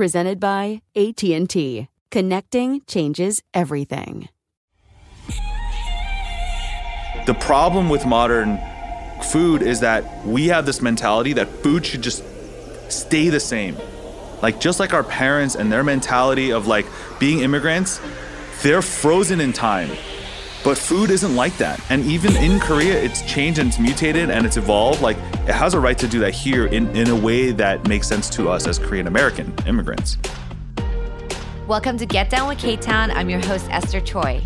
Presented by AT&T. Connecting changes everything. The problem with modern food is that we have this mentality that food should just stay the same. Like just like our parents and their mentality of like being immigrants, they're frozen in time. But food isn't like that. And even in Korea, it's changed and it's mutated and it's evolved. Like it has a right to do that here in, in a way that makes sense to us as Korean American immigrants. Welcome to Get Down with K Town. I'm your host, Esther Choi.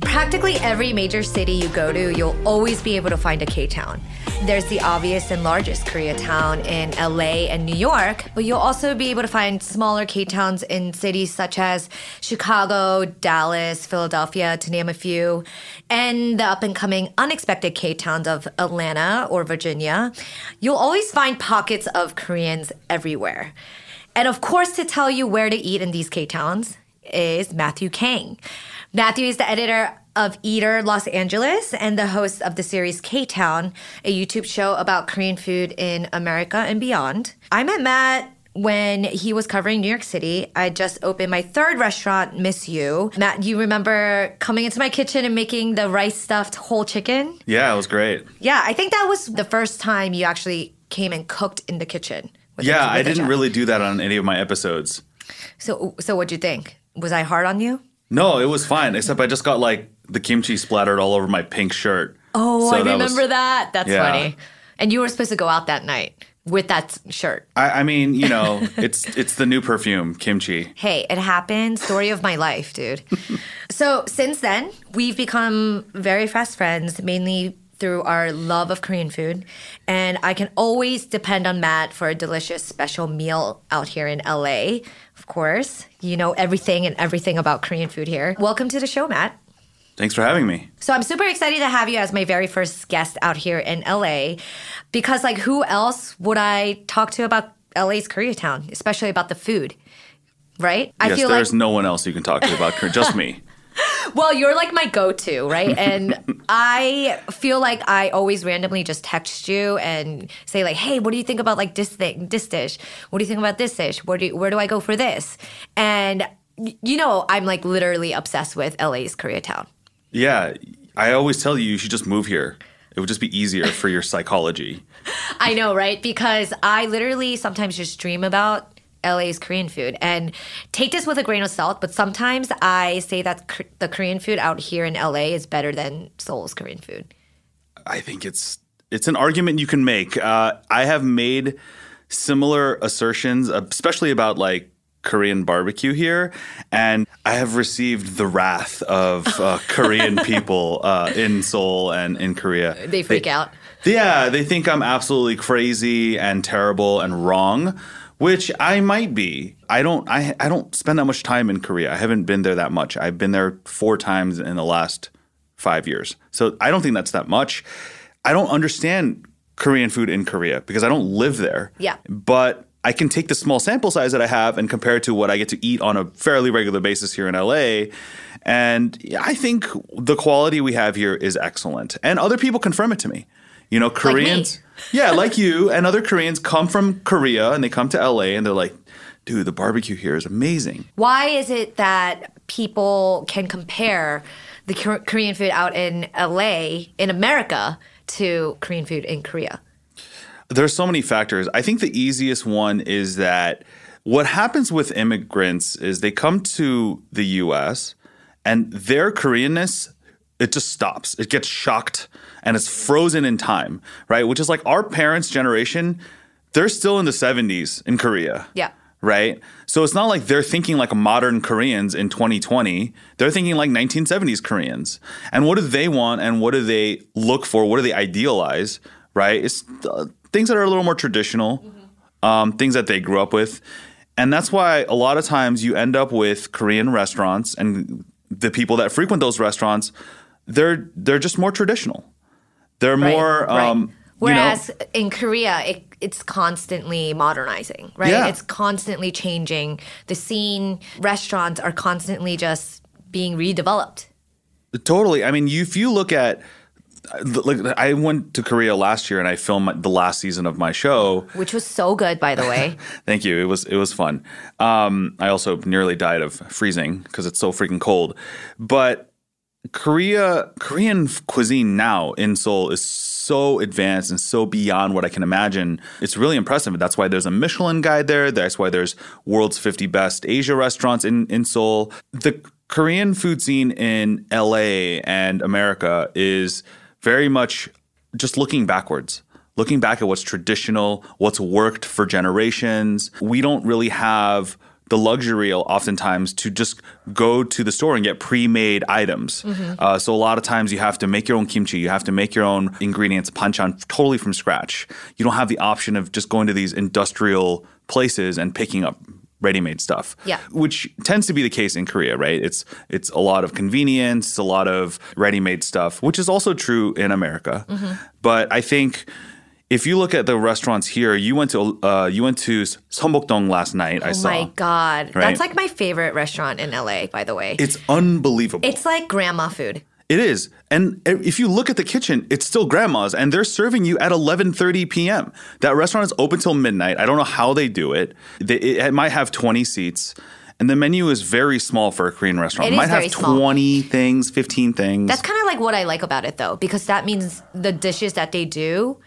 Practically every major city you go to, you'll always be able to find a K Town. There's the obvious and largest Koreatown in LA and New York, but you'll also be able to find smaller K Towns in cities such as Chicago, Dallas, Philadelphia, to name a few, and the up and coming unexpected K Towns of Atlanta or Virginia. You'll always find pockets of Koreans everywhere. And of course, to tell you where to eat in these K Towns is Matthew Kang. Matthew is the editor of Eater Los Angeles and the host of the series K Town, a YouTube show about Korean food in America and beyond. I met Matt when he was covering New York City. I just opened my third restaurant, Ms. Yoo. Matt, you remember coming into my kitchen and making the rice stuffed whole chicken? Yeah, it was great. Yeah, I think that was the first time you actually came and cooked in the kitchen. Yeah, a- I didn't really do that on any of my episodes. So, so what'd you think? Was I hard on you? No, it was fine, except I just got like the kimchi splattered all over my pink shirt. Oh, So I that remember was- that. That's Yeah. funny. And you were supposed to go out that night with that shirt. I, I mean, you know, it's it's the new perfume, kimchi. Hey, it happened. Story of my life, dude. so since then, we've become very fast friends, mainly through our love of Korean food. And I can always depend on Matt for a delicious special meal out here in LA. Of course, you know everything and everything about Korean food here. Welcome to the show, Matt. Thanks for having me. So I'm super excited to have you as my very first guest out here in LA because like who else would I talk to about LA's Koreatown, especially about the food? Right? yes, there's no one else you can talk to about Korea, just me. Well, you're like my go-to, right? And I feel like I always randomly just text you and say like, "Hey, what do you think about like this thing, this dish? What do you think about this dish? Where do you, where do I go for this?" And you know, I'm like literally obsessed with LA's Koreatown. Yeah, I always tell you you should just move here. It would just be easier for your psychology. I know, right? Because I literally sometimes just dream about LA's Korean food. And take this with a grain of salt, but sometimes I say that the Korean food out here in LA is better than Seoul's Korean food. I think it's it's an argument you can make. Uh, I have made similar assertions, especially about like Korean barbecue here, and I have received the wrath of uh, Korean people uh, in Seoul and in Korea. They freak out. Yeah, they think I'm absolutely crazy and terrible and wrong, which I might be. I don't I I don't spend that much time in Korea. I haven't been there that much. I've been there 4 times in the last 5 years. So I don't think that's that much. I don't understand Korean food in Korea because I don't live there. Yeah. But I can take the small sample size that I have and compare it to what I get to eat on a fairly regular basis here in LA. And I think the quality we have here is excellent. And other people confirm it to me. You know, Koreans. yeah, like you and other Koreans come from Korea and they come to LA and they're like, dude, the barbecue here is amazing. Why is it that people can compare the Korean food out in LA, in America, to Korean food in Korea? There's so many factors. I think the easiest one is that what happens with immigrants is they come to the US and their Koreanness it just stops. It gets shocked and it's frozen in time, right? Which is like our parents' generation, they're still in the 70s in Korea. Yeah. Right? So it's not like they're thinking like modern Koreans in 2020. They're thinking like 1970s Koreans. And what do they want and what do they look for? What do they idealize? Right? It's uh, things that are a little more traditional, um, things that they grew up with. And that's why a lot of times you end up with Korean restaurants and the people that frequent those restaurants, they're they're just more traditional. They're Right, more right. um, Whereas you know, in Korea, it, it's constantly modernizing, right? Yeah. It's constantly changing. The scene, restaurants are constantly just being redeveloped. Totally. I mean, you, if you look at like I went to Korea last year and I filmed the last season of my show. Which was so good, by the way. Thank you. It was it was fun. Um, I also nearly died of freezing because it's so freaking cold. But Korea Korean cuisine now in Seoul is so advanced and so beyond what I can imagine. It's really impressive. That's why there's a Michelin guide there. That's why there's world's 50 best Asia restaurants in in Seoul. The Korean food scene in LA and America is very much just looking backwards looking back at what's traditional, what's worked for generations. We don't really have the luxury oftentimes to just go to the store and get pre-made items. Uh, so a lot of times you have to make your own kimchi, you have to make your own ingredients, panchan totally from scratch. You don't have the option of just going to these industrial places and picking up ready-made stuff. Yeah. Which tends to be the case in Korea, right? It's it's a lot of convenience, a lot of ready-made stuff, which is also true in America. But I think if you look at the restaurants here, you went to uh, you went to Seongbukdong last night. I saw. oh my God. Right? That's like my favorite restaurant in LA, by the way. It's unbelievable. It's like grandma food. It is. And if you look at the kitchen, it's still grandma's and they're serving you at 11:30 p.m. That restaurant is open till midnight. I don't know how they do it. They, it might have 20 seats. And the menu is very small for a Korean restaurant. It might very have small. 20 things, 15 things. That's kind of like what I like about it, though, because that means the dishes that they do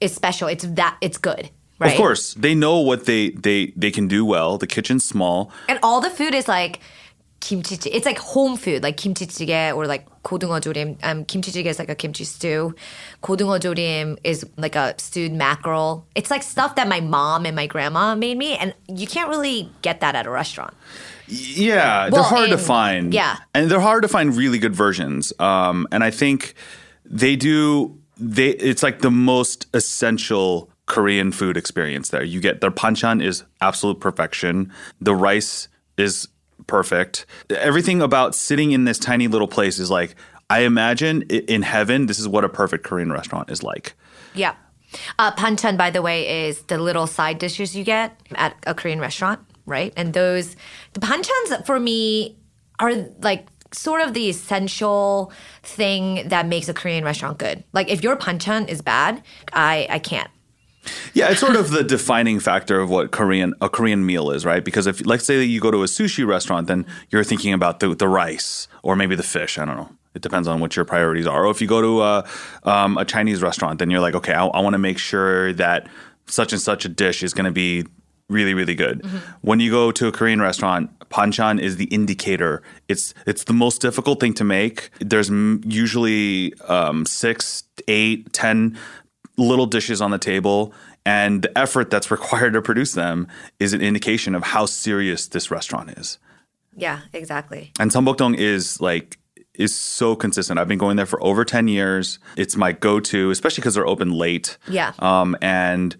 is special. It's that it's good, right? Of course, they know what they they they can do well. The kitchen's small. And all the food is like kimchi. It's like home food, like kimchi jjigae or like 고등어 조림. Um, kimchi jjigae is like a kimchi stew. 고등어 조림 is like a stewed mackerel. It's like stuff that my mom and my grandma made me, and you can't really get that at a restaurant. Yeah, they're Well, hard to and- find. yeah. and they're hard to find really good versions. Um, and I think they do. they it's like the most essential Korean food experience there. You get their panchan is absolute perfection. The rice is perfect. Everything about sitting in this tiny little place is like I imagine in heaven. This is what a perfect Korean restaurant is like. Yeah. Uh, panchan, by the way, is the little side dishes you get at a Korean restaurant, right? And those, the panchans for me are like sort of the essential thing that makes a Korean restaurant good. Like if your panchan is bad, I, I can't. Yeah, it's sort of the defining factor of what Korean a Korean meal is, right? Because if let's say that you go to a sushi restaurant, then you're thinking about the the rice or maybe the fish. I don't know. It depends on what your priorities are. Or if you go to a, um, a Chinese restaurant, then you're like, okay, I, I want to make sure that such and such a dish is going to be really really good. When you go to a Korean restaurant, panchan is the indicator. It's it's the most difficult thing to make. There's m- usually um, six, eight, ten little dishes on the table, And the effort that's required to produce them is an indication of how serious this restaurant is. Yeah, exactly. And Seongbukdong is like is so consistent. I've been going there for over 10 years. It's my go-to, especially because they're open late. Yeah. Um, and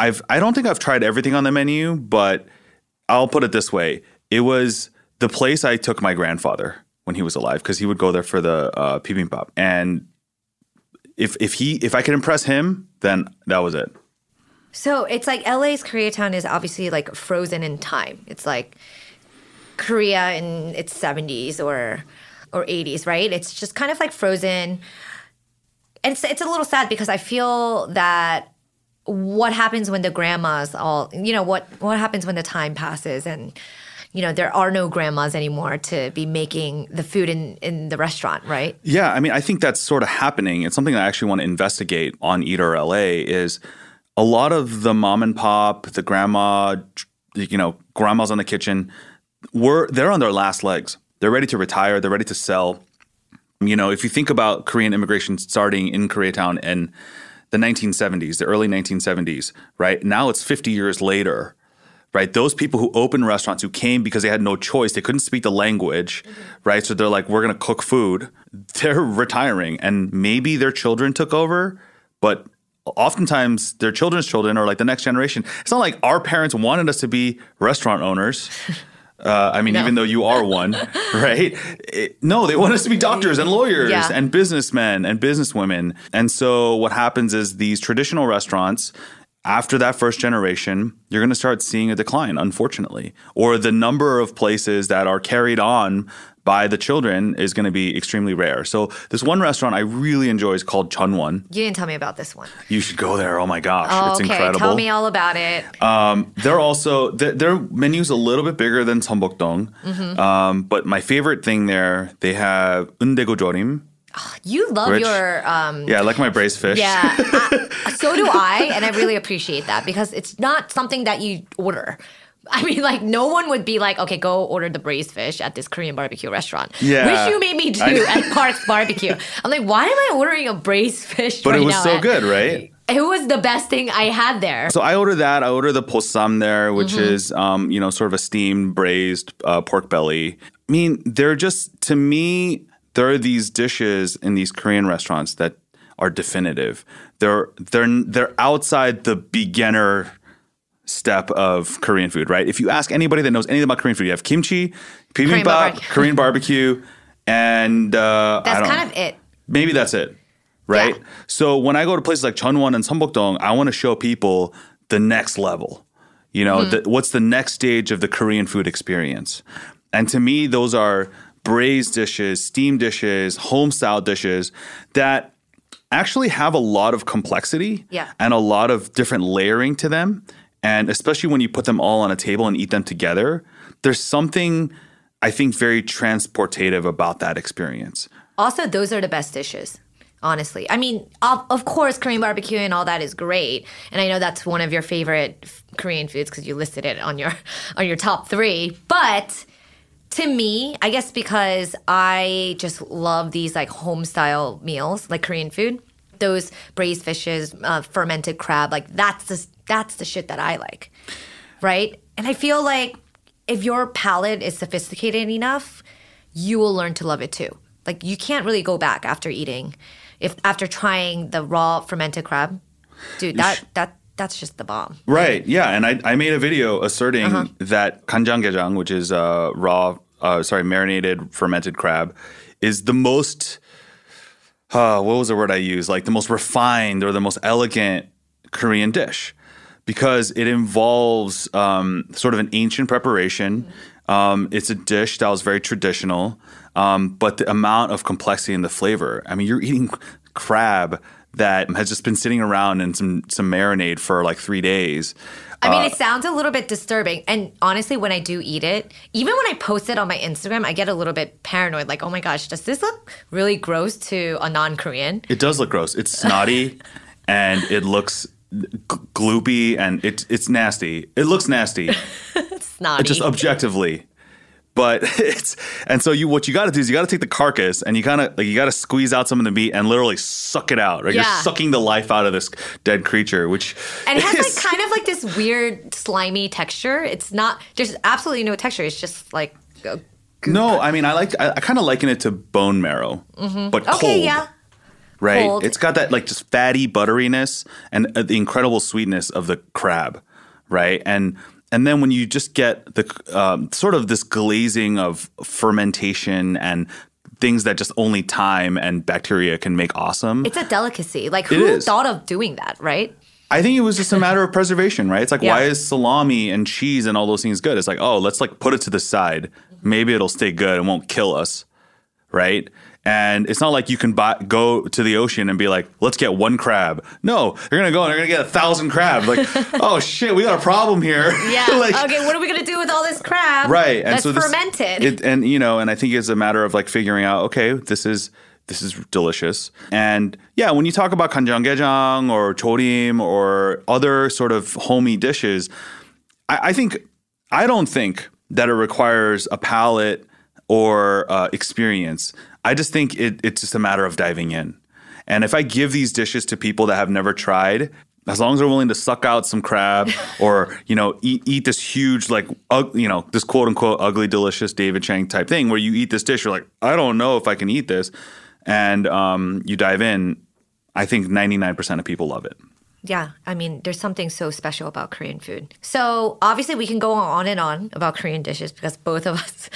I've I don't think I've tried everything on the menu, but I'll put it this way: it was the place I took my grandfather when he was alive because he would go there for the uh, bibimbap, and if if he if I could impress him, then that was it. So it's like LA's Koreatown is obviously like frozen in time. It's like Korea in its 70s or or 80s, right? It's just kind of like frozen. And it's, it's a little sad because I feel that what happens when the grandmas all, you know, what what happens when the time passes and you know, there are no grandmas anymore to be making the food in, in the restaurant, right? Yeah, I mean, I think that's sort of happening. It's something I actually want to investigate on Eater LA is a lot of the mom and pop, the grandma, you know, grandmas on the kitchen, were they're on their last legs. They're ready to retire. They're ready to sell. You know, if you think about Korean immigration starting in Koreatown in the 1970s, the early 1970s, right? Now it's 50 years later, right? Those people who opened restaurants who came because they had no choice, they couldn't speak the language, mm-hmm. right? So they're like, we're going to cook food. They're retiring and maybe their children took over, but oftentimes their children's children are like the next generation. It's not like our parents wanted us to be restaurant owners. Uh, I mean, No. even though you are one, right? It- no, they want us to be doctors and lawyers Yeah. and businessmen and businesswomen. And so what happens is these traditional restaurants, after that first generation, you're going to start seeing a decline, unfortunately, or the number of places that are carried on by the children is going to be extremely rare. So this one restaurant I really enjoy is called Jun Won. You didn't tell me about this one. You should go there. Oh my gosh, Oh, it's okay, incredible. tell me all about it. Um, they're also their, their menu's a little bit bigger than Seongbukdong. Mhm. Um, but my favorite thing there, they have eundaegu jorim. You love Rich. your um, Yeah, I like my braised fish. Yeah, I- so do I, and I really appreciate that because it's not something that you order. I mean, like no one would be like, okay, go order the braised fish at this Korean barbecue restaurant. Yeah. which you made me do I at Parks Barbecue. I'm like, why am I ordering a braised fish? but right it was so at- good, right? It was the best thing I had there. So I ordered that. I ordered the bossam there, which Mhm. is um, you know sort of a steamed braised uh, pork belly. I mean, they're just to me there are these dishes in these Korean restaurants that are definitive. They're they're they're outside the beginner step of Korean food, right? If you ask anybody that knows anything about Korean food, you have kimchi, Korean bibimbap, barbecue. Korean barbecue, and uh, That's kind of it. Maybe that's it. Right? So when I go to places like Jun Won and Seongbukdong, I want to show people the next level. You know, Mhm. the, what's the next stage of the Korean food experience? And to me, those are braised dishes, steamed dishes, home style dishes that actually have a lot of complexity Yeah. and a lot of different layering to them. And especially when you put them all on a table and eat them together, there's something I think very transportative about that experience. Also, those are the best dishes. Honestly, I mean, of, of course, Korean barbecue and all that is great, and I know that's one of your favorite f- Korean foods because you listed it on your on your top three. But to me, I guess because I just love these like home style meals, like Korean food, those braised fishes, uh, fermented crab, like that's the that's the shit that I like, right? And I feel like if your palate is sophisticated enough, you will learn to love it too. Like you can't really go back after eating, if after trying the raw fermented crab, dude. That that that's just the bomb. Right. Yeah. And I, I made a video asserting Uh-huh. that kanjanggejang, which is uh, raw, uh, sorry, marinated fermented crab, is the most, uh, what was the word I used? Like the most refined or the most elegant Korean dish because it involves um, sort of an ancient preparation. Um, it's a dish that was very traditional, um, but the amount of complexity and the flavor. I mean, you're eating crab that has just been sitting around in some some marinade for like three days. I mean, Uh, it sounds a little bit disturbing. And honestly, when I do eat it, even when I post it on my Instagram, I get a little bit paranoid. Like, oh my gosh, does this look really gross to a non Korean? It does look gross. It's snotty and it looks g- gloopy and it, it's nasty. It looks nasty. It's not. just objectively. But it's and so you what you got to do is you got to take the carcass and you kind of like you got to squeeze out some of the meat and literally suck it out. Right, Yeah. you're sucking the life out of this dead creature, which And it has is- like kind of like this weird slimy texture. It's not there's absolutely no texture. It's just like a no. I mean, I like I, I kind of liken it to bone marrow, Mhm. but okay, cold. yeah. right? Cold. It's got that like just fatty butteriness and uh, the incredible sweetness of the crab, right? And and then when you just get the um, sort of this glazing of fermentation and things that just only time and bacteria can make awesome. It's a delicacy. Like who thought of doing that, right? I think it was just a matter of preservation, right? It's like Yeah. why is salami and cheese and all those things good? It's like, oh, let's like put it to the side. Maybe it'll stay good and won't kill us, right? And it's not like you can buy, go to the ocean and be like, let's get one crab. No, you're gonna go and you're gonna get a thousand crabs. Like, oh shit, we got a problem here. Yeah. like, okay, what are we gonna do with all this crab? right. Let's this- ferment it. it. And you know, and I think it's a matter of like figuring out, okay, this is this is delicious. And yeah, when you talk about kanjanggejang or chorim or other sort of homey dishes, I, I think I don't think that it requires a palate or uh, experience. I just think it, it's just a matter of diving in. And if I give these dishes to people that have never tried, as long as they're willing to suck out some crab or you know eat, eat this huge like ug, you know this quote unquote ugly delicious David Chang type thing where you eat this dish you're like I don't know if I can eat this and um, you dive in I think 99% of people love it Yeah, I mean, there's something so special about Korean food. So obviously, we can go on and on about Korean dishes because both of us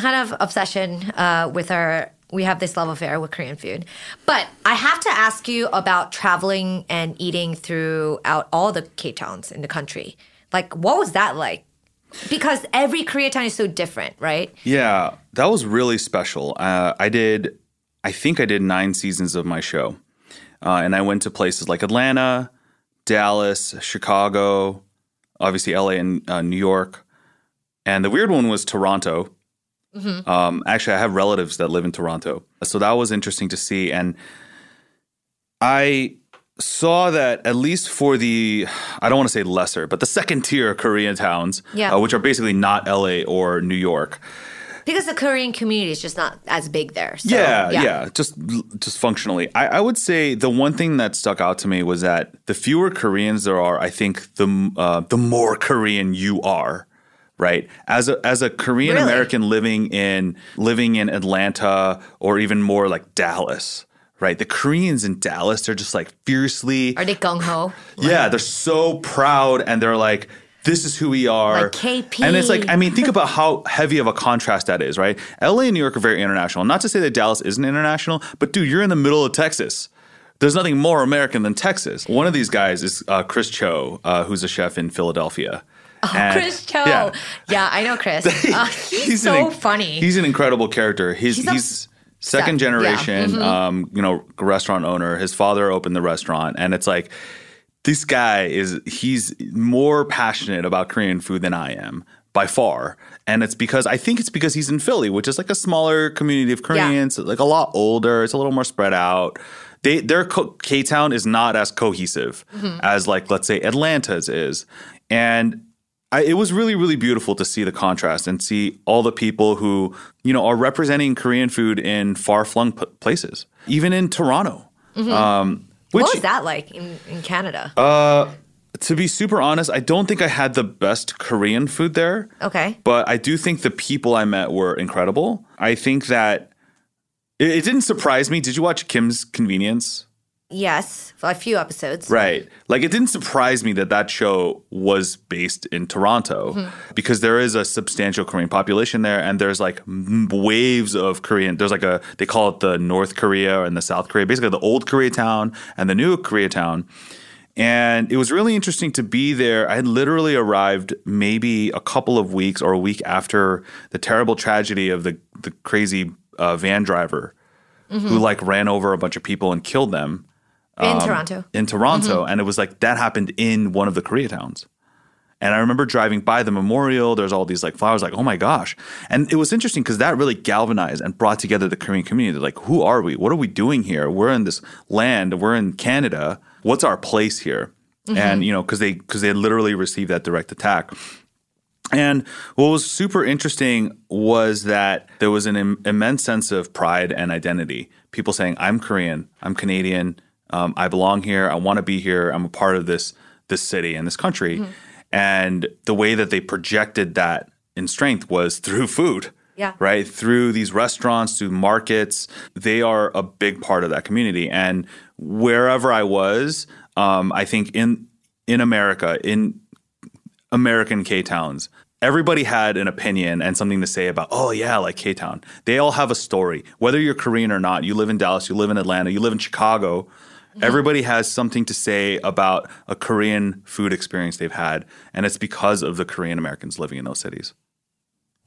kind of obsession uh, with our. We have this love affair with Korean food. But I have to ask you about traveling and eating throughout all the K towns in the country. Like, what was that like? Because every Koreatown is so different, right? Yeah, that was really special. Uh, I did, I think I did nine seasons of my show. Uh, and I went to places like Atlanta, Dallas, Chicago, obviously LA and uh, New York. And the weird one was Toronto. Mhm. Um, actually, I have relatives that live in Toronto. So that was interesting to see. And I saw that at least for the, I don't want to say lesser, but the second tier Korean towns, Yeah. uh, which are basically not LA or New York. Because the Korean community is just not as big there. So, yeah, yeah, just just functionally. I, I would say the one thing that stuck out to me was that the fewer Koreans there are, I think the uh, the more Korean you are. Right, as a as a Korean American living in living in Atlanta or even more like Dallas, right? The Koreans in Dallas, they're just like fiercely Are they gung ho? yeah, they're so proud and they're like, this is who we are. Like KP. And it's like, I mean, think about how heavy of a contrast that is, right? LA and New York are very international. Not to say that Dallas isn't international, but dude, you're in the middle of Texas. There's nothing more American than Texas. One of these guys is uh, Chris Cho, uh, who's a chef in Philadelphia. Oh, And- Chris Cho. Yeah. Yeah, I know Chris. Uh, he's, an so inc- funny. He's an incredible character. He's He's he's, a- second Yeah. generation, Mhm. um, you know, restaurant owner. His father opened the restaurant, and it's like this guy is he's more passionate about Korean food than I am by far. And it's because I think it's because he's in Philly, which is like a smaller community of Koreans, like a lot older. It's a little more spread out. They their K Town is not as cohesive Mhm. as like let's say Atlanta's is, and I, it was really really beautiful to see the contrast and see all the people who you know are representing Korean food in far flung p- places, even in Toronto. Mhm. Um, which, what was that like in, in Canada? uh, to be super honest, I don't think I had the best Korean food there. Okay. But I do think the people I met were incredible. I think that it, it didn't surprise me. Did you watch Kim's Convenience? Yes, a few episodes. Right. Like it didn't surprise me that that show was based in Toronto Mhm. because there is a substantial Korean population there and there's like m- waves of Korean. There's like a, they call it the North Korea and the South Korea, basically the old Koreatown and the new Koreatown. And it was really interesting to be there. I had literally arrived maybe a couple of weeks or a week after the terrible tragedy of the, the crazy uh, van driver who Mhm. like ran over a bunch of people and killed them. In um, Toronto. In Toronto. Mhm. And it was like that happened in one of the Koreatowns. And I remember driving by the memorial. There's all these like flowers, like, oh my gosh. And it was interesting because that really galvanized and brought together the Korean community. Like, who are we? What are we doing here? We're in this land, we're in Canada. What's our place here? Mhm. And, you know, because they because they literally received that direct attack. And what was super interesting was that there was an Im- immense sense of pride and identity. People saying, "I'm Korean, I'm Canadian, um, I belong here, I want to be here, I'm a part of this this city and this country." And the way that they projected that in strength was through food. Yeah. Right? Through these restaurants, through markets. They are a big part of that community. And wherever I was, um, I think in in America, in American K towns, everybody had an opinion and something to say about, oh, yeah, like K Town. They all have a story. Whether you're Korean or not, you live in Dallas, you live in Atlanta, you live in Chicago, everybody has something to say about a Korean food experience they've had. And it's because of the Korean Americans living in those cities.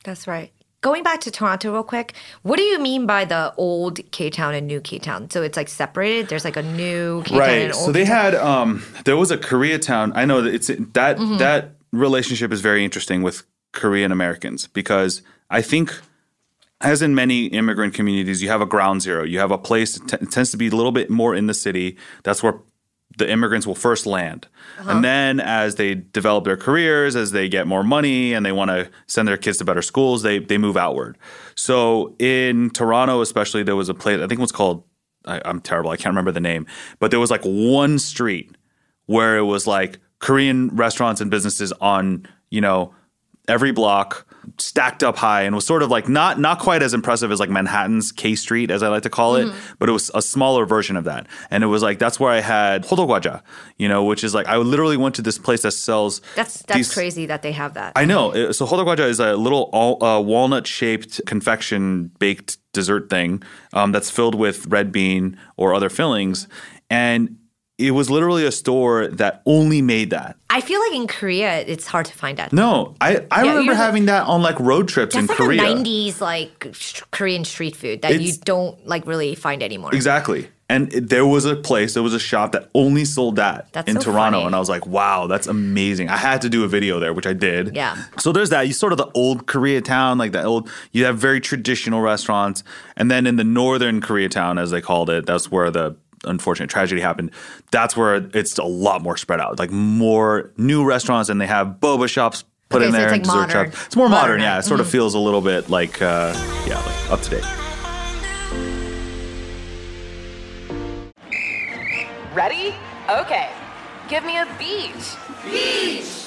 That's right. Going back to Toronto real quick, what do you mean by the old K Town and new K Town? So it's like separated. There's like a new K Town right so they K-Town? had um there was a koreatown i know that it's that Mhm. that relationship is very interesting with korean americans because i think as in many immigrant communities you have a ground zero. You have a place that t- it tends to be a little bit more in the city. That's where the immigrants will first land. Uh-huh. And then as they develop their careers as they get more money and they want to send their kids to better schools they they move outward. So in toronto especially there was a place i think it was called I, i'm terrible i can't remember the name but there was like one street where it was like korean restaurants and businesses on you know every block stacked up high and was sort of like not not quite as impressive as like Manhattan's K Street as I like to call it, but it was a smaller version of that. And it was like that's where I had hodogwaja, you know, which is like I literally went to this place that sells That's that's these- crazy that they have that. I know. So hodogwaja is a little uh, walnut-shaped confection baked dessert thing um, that's filled with red bean or other fillings, and it was literally a store that only made that. I feel like in Korea it's hard to find that. No, I, I Yeah, remember having that on like road trips in like Korea. a '90s like sh- Korean street food that you don't like really find anymore. Exactly. And it, there was a place, there was a shop that only sold that That's in so Toronto. funny. And I was like, wow, that's amazing. I had to do a video there, which I did. Yeah. So there's that. You sort of the old Koreatown, like that old, you have very traditional restaurants. And then in the northern Koreatown, as they called it, that's where the unfortunate tragedy happened. That's where it's a lot more spread out, like more new restaurants, and they have boba shops put Okay, in so there it's like dessert modern. shops. It's more modern, Modern, yeah. It sort of mhm. feels a little bit like, uh, yeah, like up to date. Ready? Okay. Give me a beach. Beach.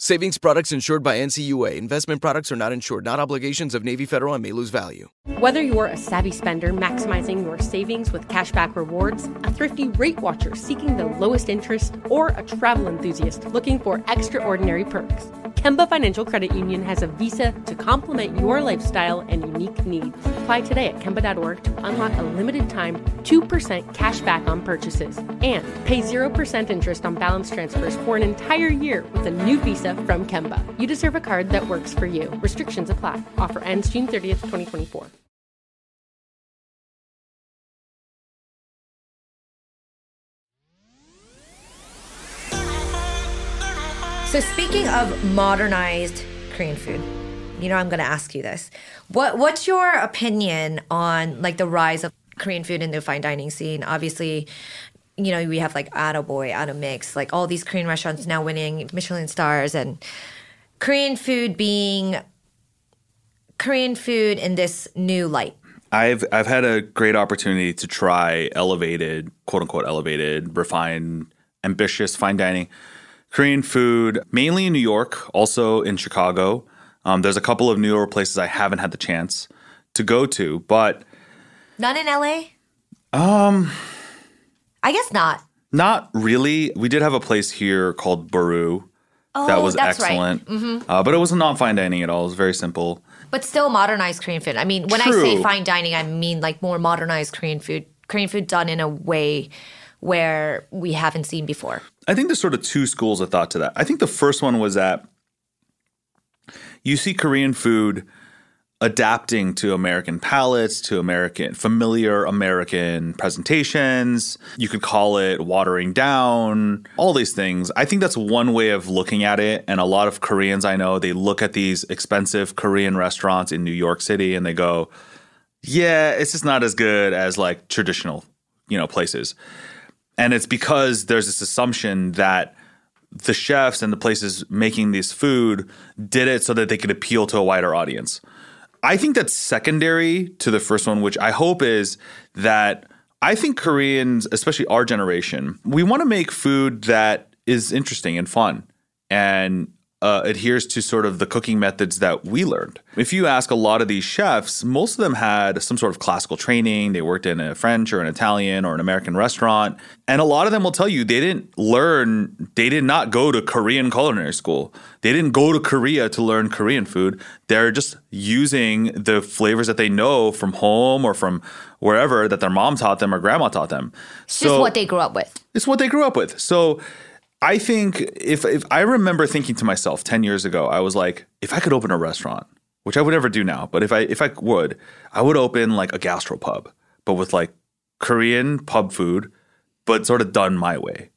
Savings products insured by NCUA. Investment products are not insured, not obligations of Navy Federal and may lose value. Whether you're a savvy spender maximizing your savings with cashback rewards, a thrifty rate watcher seeking the lowest interest, or a travel enthusiast looking for extraordinary perks, Kemba Financial Credit Union has a visa to complement your lifestyle and unique needs. Apply today at Kemba.org to unlock a limited time 2% cash back on purchases and pay 0% interest on balance transfers for an entire year with a new visa from Kemba. You deserve a card that works for you. Restrictions apply. Offer ends June 30th, 2024. So speaking of modernized Korean food, you know I'm going to ask you this. What what's your opinion on like the rise of Korean food in the fine dining scene? Obviously, you know, we have like Atoboy, Atomix, like all these Korean restaurants now winning Michelin stars and Korean food being Korean food in this new light. I've I've had a great opportunity to try elevated, quote unquote elevated, refined, ambitious fine dining Korean food, mainly in New York, also in Chicago. Um, there's a couple of newer places I haven't had the chance to go to, but none in LA. Um, I guess not. Not really. We did have a place here called Baroo. Oh, that was excellent. Right. Mm-hmm. Uh, but it was not fine dining at all. It was very simple. But still modernized Korean food. I mean, when True. I say fine dining, I mean like more modernized Korean food. Korean food done in a way where we haven't seen before. I think there's sort of two schools of thought to that. I think the first one was that you see Korean food adapting to American palates, to American familiar American presentations. You could call it watering down, all these things. I think that's one way of looking at it. And a lot of Koreans I know, they look at these expensive Korean restaurants in New York City and they go, yeah, it's just not as good as like traditional, you know, places. And it's because there's this assumption that the chefs and the places making this food did it so that they could appeal to a wider audience. I think that's secondary to the first one, which I hope is that I think Koreans, especially our generation, we want to make food that is interesting and fun and uh, adheres to sort of the cooking methods that we learned. If you ask a lot of these chefs, most of them had some sort of classical training. They worked in a French or an Italian or an American restaurant. And a lot of them will tell you they didn't learn, they did not go to Korean culinary school. They didn't go to Korea to learn Korean food. They're just using the flavors that they know from home or from wherever that their mom taught them or grandma taught them. It's so, just what they grew up with. It's what they grew up with. So I think if if I remember thinking to myself 10 years ago, I was like, if I could open a restaurant, which I would never do now, but if I if I would, I would open like a gastropub, but with like Korean pub food, but sort of done my way.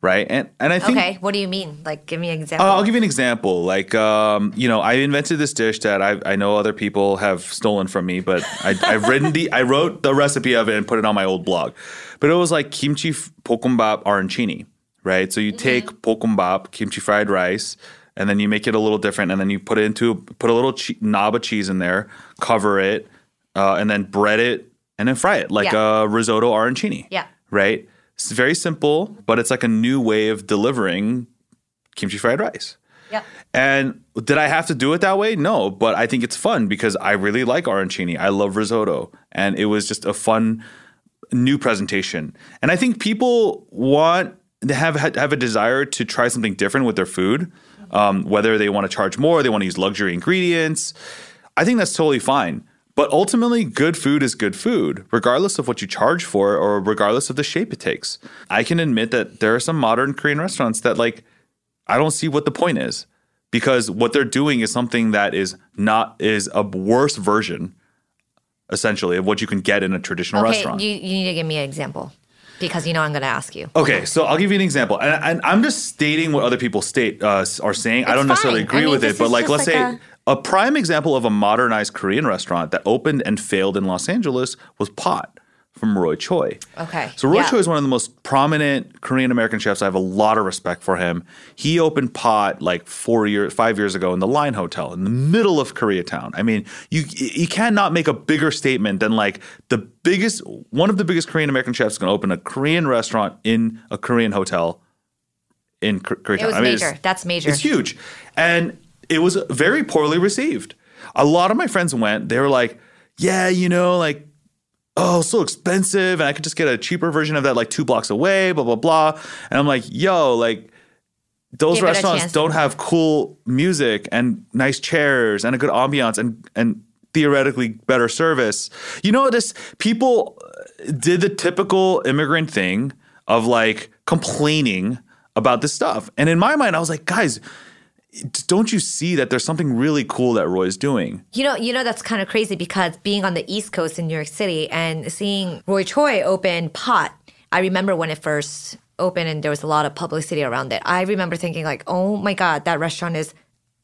Right. And and I think Okay, what do you mean? Like give me an example. I'll give you an example. Like, um, you know, I invented this dish that I, I know other people have stolen from me, but I, I've written the, I wrote the recipe of it and put it on my old blog. But it was like kimchi bokkeumbap arancini, right? So you take bokkeumbap, kimchi fried rice, and then you make it a little different, and then you put it into put a little che- knob of cheese in there, cover it, uh, and then bread it, and then fry it like Yeah. a risotto arancini, Yeah. right? It's very simple, but it's like a new way of delivering kimchi fried rice. Yep. And did I have to do it that way? No, but I think it's fun because I really like arancini. I love risotto, and it was just a fun new presentation. And I think people want to have have a desire to try something different with their food, um, whether they want to charge more, they want to use luxury ingredients. I think that's totally fine. But ultimately, good food is good food, regardless of what you charge for or regardless of the shape it takes. I can admit that there are some modern Korean restaurants that, like, I don't see what the point is because what they're doing is something that is not, is a worse version, essentially, of what you can get in a traditional okay, restaurant. you, you need to give me an example because you know I'm going to ask you. Okay, so I'll give you an example, and, and I'm just stating what other people state uh, are saying. I don't necessarily agree I mean, with it, but like, let's like say a prime example of a modernized Korean restaurant that opened and failed in Los Angeles was Pot from Roy Choi. Okay. So Roy yeah. Choi is one of the most prominent Korean American chefs. I have a lot of respect for him. He opened Pot like four years, five years ago in the Line Hotel in the middle of Koreatown. I mean, you you cannot make a bigger statement than like the biggest, one of the biggest Korean American chefs going to open a Korean restaurant in a Korean hotel in Koreatown. It was I mean, major. That's major. It's huge, and it was very poorly received. A lot of my friends went. They were like, "Yeah, you know, like." Oh, so expensive, and I could just get a cheaper version of that like two blocks away, blah blah blah. And I'm like, yo, like those Give restaurants don't have cool music and nice chairs and a good ambiance and and theoretically better service. You know, this people uh, did the typical immigrant thing of like complaining about this stuff. And in my mind, I was like, guys, don't you see that there's something really cool that Roy's doing? You know, you know that's kind of crazy because being on the East Coast in New York City and seeing Roy Choi open Pot, I remember when it first opened and there was a lot of publicity around it. I remember thinking like, "Oh my god, that restaurant is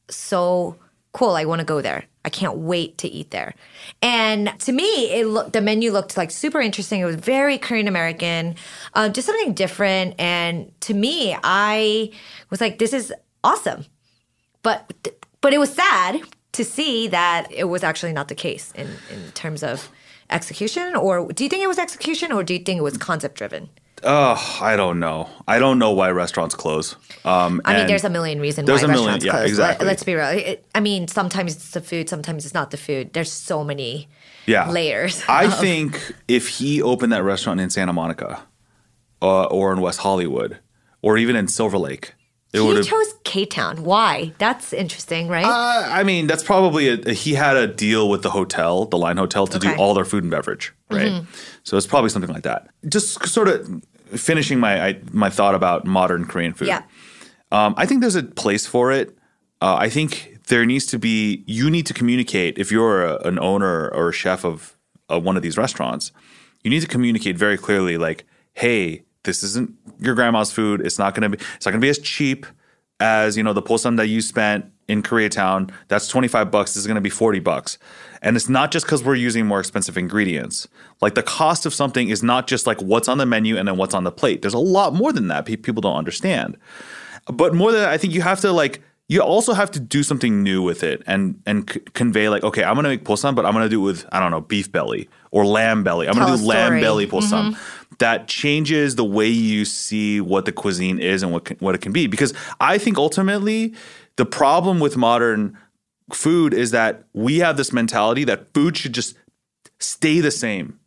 so cool. I want to go there." I can't wait to eat there. And to me, it the menu looked like super interesting. It was very Korean American, uh, just something different. And to me, I was like, this is awesome. But but it was sad to see that it was actually not the case in in terms of execution. Or do you think it was execution, or do you think it was concept driven? Oh, I don't know. I don't know why restaurants close. Um, I mean, there's a million reasons there's why a million- restaurants yeah, close. exactly. Let, us be real. It, I mean, sometimes it's the food, sometimes it's not the food. There's so many yeah. layers. I of- think if he opened that restaurant in Santa Monica, uh, or in West Hollywood, or even in Silver Lake, it he chose K Town. Why? That's interesting, right? Uh, I mean, that's probably a, he had a deal with the hotel, the Line Hotel, to do all their food and beverage, right? Mhm. So it's probably something like that. Just sort of finishing my I, my thought about modern Korean food. Yeah. Um, I think there's a place for it. Uh, I think there needs to be. You need to communicate if you're a, an owner or a chef of uh, one of these restaurants. You need to communicate very clearly, like, "Hey, this isn't your grandma's food. It's not gonna be. It's not gonna be as cheap as you know the bossam that you spent in Koreatown. That's twenty five bucks. This is gonna be forty bucks." And it's not just because we're using more expensive ingredients. Like the cost of something is not just like what's on the menu and then what's on the plate. There's a lot more than that. People don't understand but more than that, I think you have to like you also have to do something new with it and and c- convey like okay, I'm gonna make bossam, but I'm gonna do it with I don't know beef belly or lamb belly. I'm Tell gonna do lamb belly bossam. Mhm. That changes the way you see what the cuisine is and what can, what it can be. Because I think ultimately the problem with modern food is that we have this mentality that food should just stay the same.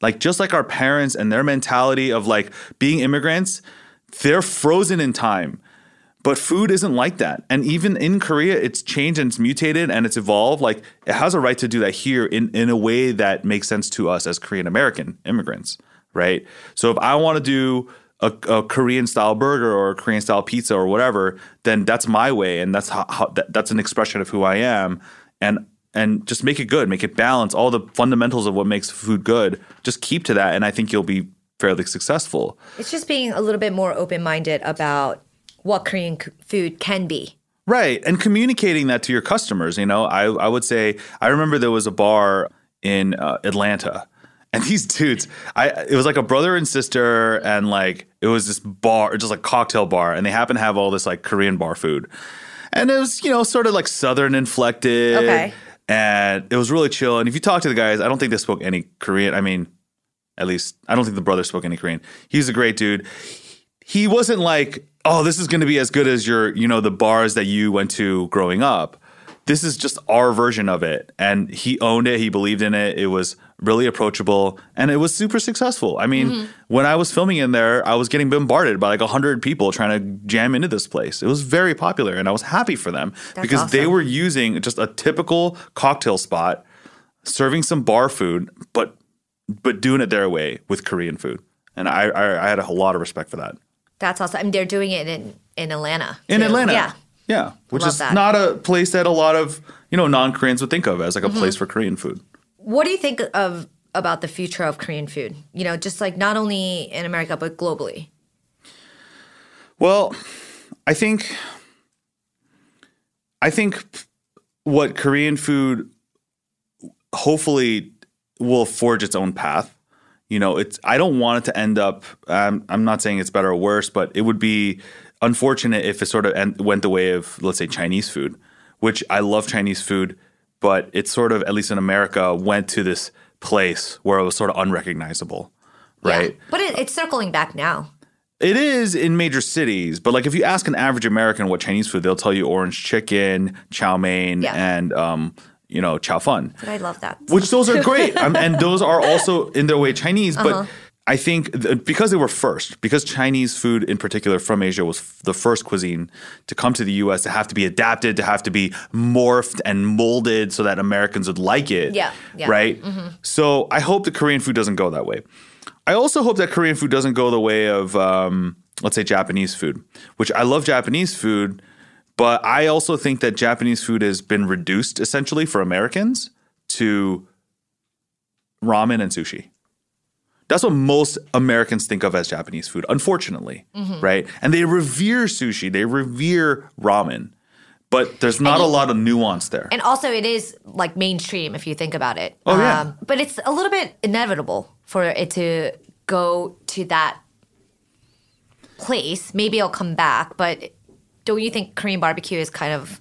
Like just like our parents and their mentality of like being immigrants, they're frozen in time. But food isn't like that. And even in Korea, it's changed and it's mutated and it's evolved. Like it has a right to do that here in, in a way that makes sense to us as Korean American immigrants, right? So if I want to do a, a Korean style burger or a Korean style pizza or whatever, then that's my way. And that's how, how that, that's an expression of who I am. And and just make it good, make it balanced, all the fundamentals of what makes food good. Just keep to that. And I think you'll be fairly successful. it's just being a little bit more open minded about what Korean c- food can be. Right. And communicating that to your customers. You know, I, I would say, I remember there was a bar in uh, Atlanta. And these dudes, I it was like a brother and sister, and like it was this bar, just like cocktail bar, and they happen to have all this like Korean bar food, and it was you know sort of like Southern inflected, Okay. and it was really chill. And if you talk to the guys, I don't think they spoke any Korean. I mean, at least I don't think the brother spoke any Korean. He's a great dude. He wasn't like, oh, this is going to be as good as your, you know, the bars that you went to growing up. This is just our version of it. And he owned it. He believed in it. It was really approachable and it was super successful. I mean, Mm-hmm. when I was filming in there, I was getting bombarded by like 100 people trying to jam into this place. It was very popular and I was happy for them That's because they were using just a typical cocktail spot, serving some bar food, but but doing it their way with Korean food. And I, I, I had a lot of respect for that. That's awesome. I mean, they're doing it in, in Atlanta. In. Atlanta. Yeah. Yeah. Which Love is that. not a place that a lot of, you know, non Koreans would think of as like a Mhm. place for Korean food. What do you think of about the future of Korean food? You know, just like not only in America, but globally. Well, I think I think what Korean food hopefully will forge its own path. You know, it's I don't want it to end up. I'm not saying it's better or worse, but it would be unfortunate if it sort of went the way of let's say Chinese food, which I love Chinese food, but it sort of at least in America went to this place where it was sort of unrecognizable, right? Yeah. But it, it's circling back now. It is in major cities, but like if you ask an average American what Chinese food, they'll tell you orange chicken, chow mein, Yeah. and um, you know, chow fun. But I love that. Which those are great, um, and those are also in their way Chinese. But Uh-huh. I think th- because they were first, because Chinese food in particular from Asia was f- the first cuisine to come to the U.S. to have to be adapted, to have to be morphed and molded so that Americans would like it. Yeah, yeah. Right. Mhm. So I hope that Korean food doesn't go that way. I also hope that Korean food doesn't go the way of, um, let's say, Japanese food, which I love Japanese food, but I also think that Japanese food has been reduced essentially for Americans to ramen and sushi. That's what most Americans think of as Japanese food, unfortunately, Mhm. right? And they revere sushi, they revere ramen. but there's not And a lot of nuance there. And also, it is like mainstream if you think about it. Oh, yeah. but it's a little bit inevitable for it to go to that place. Maybe it'll come back, but don't you think Korean barbecue is kind of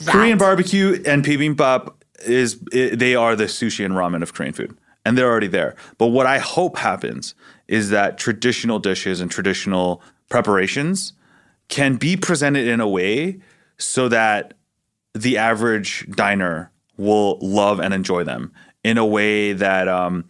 that? Korean barbecue and bibimbap is i they are the sushi and ramen of Korean food, and they're already there. But what I hope happens is that traditional dishes and traditional preparations can be presented in a way so that the average diner will love and enjoy them in a way that um,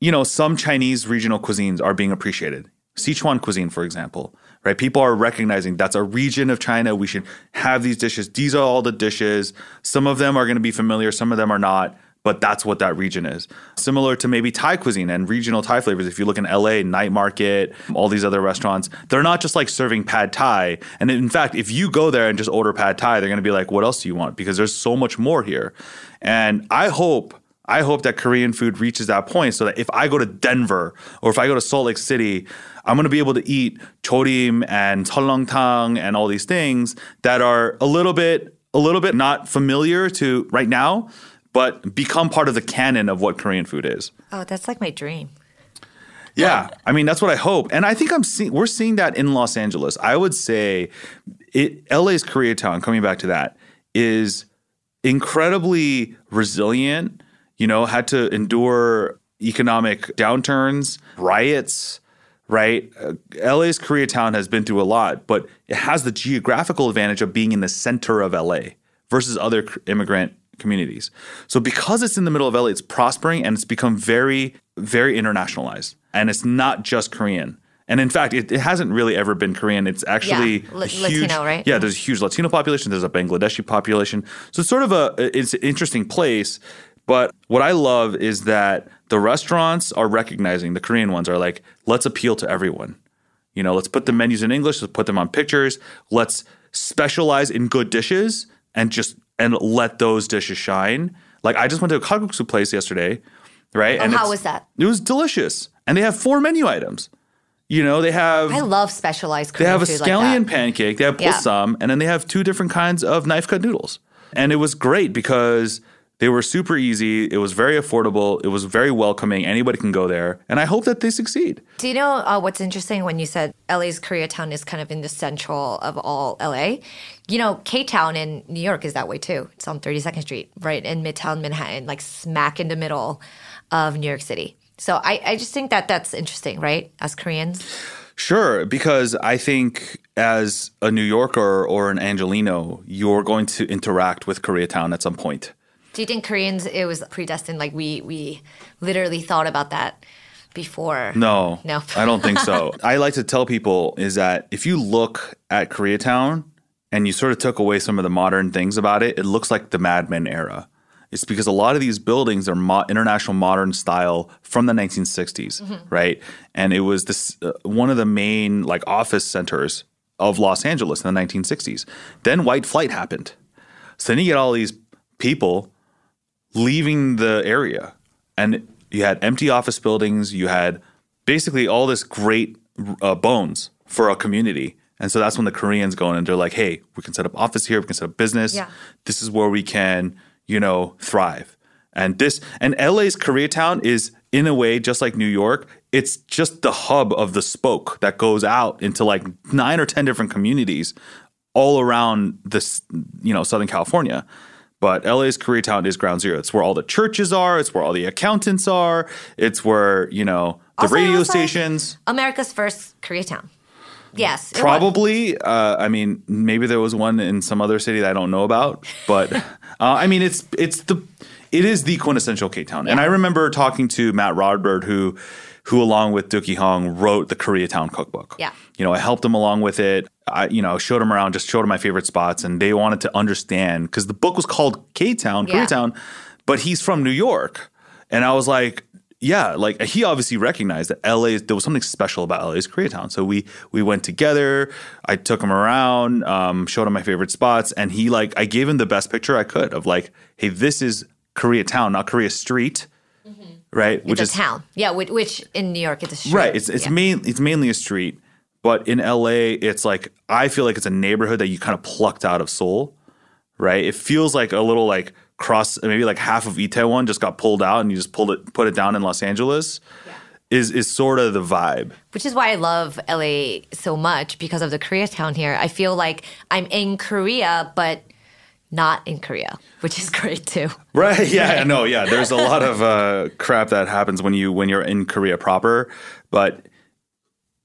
you know some Chinese regional cuisines are being appreciated. Sichuan cuisine, for example, right? People are recognizing that's a region of China. We should have these dishes. These are all the dishes. Some of them are going to be familiar, some of them are not, but that's what that region is. Similar to maybe Thai cuisine and regional Thai flavors. If you look in LA, Night Market, all these other restaurants, they're not just like serving pad Thai. And in fact, if you go there and just order pad Thai, they're going to be like, what else do you want? Because there's so much more here. And I hope I hope that Korean food reaches that point so that if I go to Denver or if I go to Salt Lake City, I'm going to be able to eat jorim and tang and all these things that are a little bit a little bit not familiar to right now, but become part of the canon of what Korean food is. Oh, that's like my dream. Yeah, I mean that's what I hope, and I think I'm seeing we're seeing that in Los Angeles. I would say, it LA's Koreatown. Coming back to that, is incredibly resilient. You know, had to endure economic downturns, riots. Right, uh, LA's Koreatown has been through a lot, but it has the geographical advantage of being in the center of LA versus other immigrant communities. So because it's in the middle of LA, it's prospering and it's become very, very internationalized. And it's not just Korean. And in fact, it, it hasn't really ever been Korean. It's actually Yeah, a huge, Latino, right? Yeah, there's a huge Latino population. There's a Bangladeshi population. So it's sort of a it's an interesting place. But what I love is that the restaurants are recognizing the Korean ones are like, let's appeal to everyone. You know, let's put the menus in English, let's put them on pictures, let's specialize in good dishes and just and let those dishes shine. Like I just went to a kalguksu place yesterday, right? Oh, and how was that? It was delicious. And they have four menu items. You know, they have I love specialized they Korean have a scallion like pancake, they have Yeah. and then they have two different kinds of knife cut noodles. And it was great because they were super easy. It was very affordable. It was very welcoming. Anybody can go there. And I hope that they succeed. Do you know uh, what's interesting when you said LA's Koreatown is kind of in the central of all LA? You know, K Town in New York is that way too. It's on 32nd Street, right in Midtown Manhattan, like smack in the middle of New York City. So I, I just think that that's interesting, right? As Koreans. Sure, because I think as a New Yorker or an Angelino, you're going to interact with Koreatown at some point. Do you think Koreans it was predestined? Like we we literally thought about that before. No, No. I don't think so. I like to tell people is that if you look at Koreatown and you sort of took away some of the modern things about it, it looks like the Mad Men era. It's because a lot of these buildings are mo- international modern style from the 1960s, Mhm. right? And it was this uh, one of the main like office centers of Los Angeles in the 1960s. Then white flight happened. So then you get all these people leaving the area. And you had empty office buildings you had basically all this great uh, bones for a community. And so that's when the koreans go in and they're like hey we can set up office here we can set up business. Yeah. this is where we can you know thrive. And this and la's koreatown is in a way just like new york it's just the hub of the spoke that goes out into like nine or ten different communities all around this you know southern california but LA's Koreatown is ground zero. It's where all the churches are. It's where all the accountants are. It's where you know the Also, radio was like- stations. America's first Koreatown. Yes. Probably. Uh, I mean, maybe there was one in some other city that I don't know about. But uh, I mean, it's it's the it is the quintessential K Town. And I remember talking to Matt Rodbard, who who along with Deuki Hong wrote the Koreatown cookbook. Yeah. You know, I helped him along with it. I, you know, showed him around, just showed him my favorite spots, and they wanted to understand because the book was called K Town, Yeah. Koreatown, but he's from New York, and I was like, yeah, like he obviously recognized that LA there was something special about LA's Koreatown. So we we went together. I took him around, um, showed him my favorite spots, and he like I gave him the best picture I could of like, hey, this is Koreatown, not Korea Street, right? It's a town. Yeah, which, which in New York it's a street. Right. It's it's Yeah. main it's mainly a street, But in LA, it's like I feel like it's a neighborhood that you kind of plucked out of Seoul, right? It feels like a little like cross, maybe like half of Itaewon just got pulled out, and you just pulled it, put it down in Los Angeles. Is is sort of the vibe. Which is why I love LA so much because of the Koreatown here. I feel like I'm in Korea, but not in Korea, which is great too. Right? Yeah. No. Yeah. There's a lot of uh, crap that happens when you when you're in Korea proper, but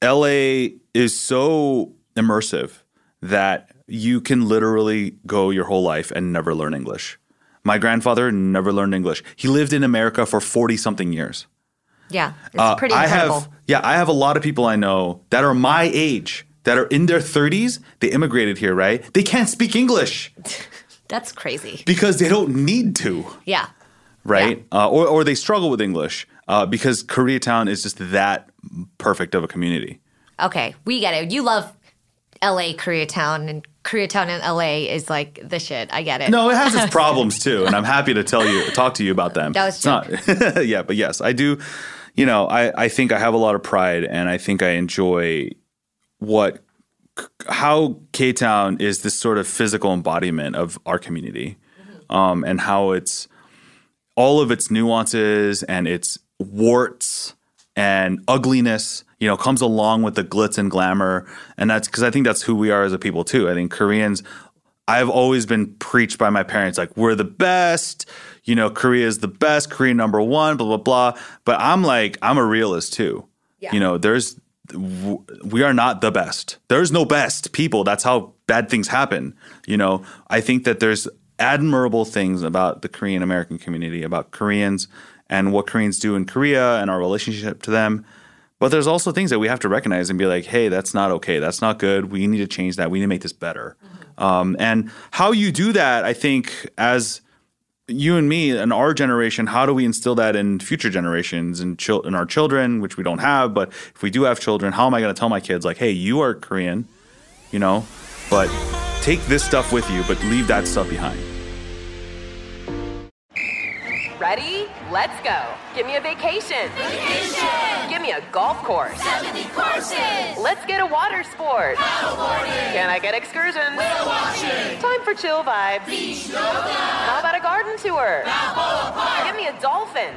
LA is so immersive that you can literally go your whole life and never learn English. My grandfather never learned English. He lived in America for 40 something years. Yeah, it's Uh, pretty I incredible. have, yeah, I have a lot of people I know that are my age that are in their 30s. They immigrated here, right? They can't speak English That's crazy. because they don't need to, Yeah. right? Uh, or, or they struggle with English uh, because Koreatown is just that perfect of a community. Okay, we get it. You love LA Koreatown, and Koreatown in LA is like the shit. I get it. No, it has its problems too, and I'm happy to tell you, talk to you about them. That was It's not, yeah, but yes, I do. You know, I I think I have a lot of pride, and I think I enjoy what how K Town is this sort of physical embodiment of our community, um, and how it's all of its nuances and its warts and ugliness, you know, comes along with the glitz and glamour, and that's because I think that's who we are as a people too. I think Koreans. I've always been preached by my parents like we're the best, you know, Korea is the best, Korea number one, blah blah blah. But I'm like I'm a realist too. You know, there's we are not the best. There's no best people. That's how bad things happen. You know, I think that there's admirable things about the Korean American community, about Koreans and what Koreans do in Korea and our relationship to them. But there's also things that we have to recognize and be like, hey, that's not okay. That's not good. We need to change that. We need to make this better. Um, and how you do that, I think, as you and me and our generation, how do we instill that in future generations and chil- in our children, which we don't have, but if we do have children, how am I going to tell my kids like, hey, you are Korean, you know, but take this stuff with you, but leave that stuff behind. Ready? Let's go. Give me a vacation. Vacation. Give me a golf course. 70 courses. Let's get a water sport. Paddleboarding. Can I get excursions? Whale watching. Time for chill vibes. Beach yoga. How about a garden tour? Balboa Park. Give me a dolphin.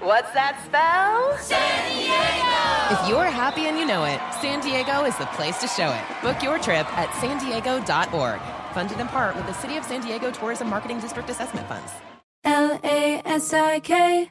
What's that spell? San Diego. If you're happy and you know it, San Diego is the place to show it. Book your trip at san diego.org. Funded in part with the City of San Diego Tourism Marketing District Assessment Funds. L A S I K,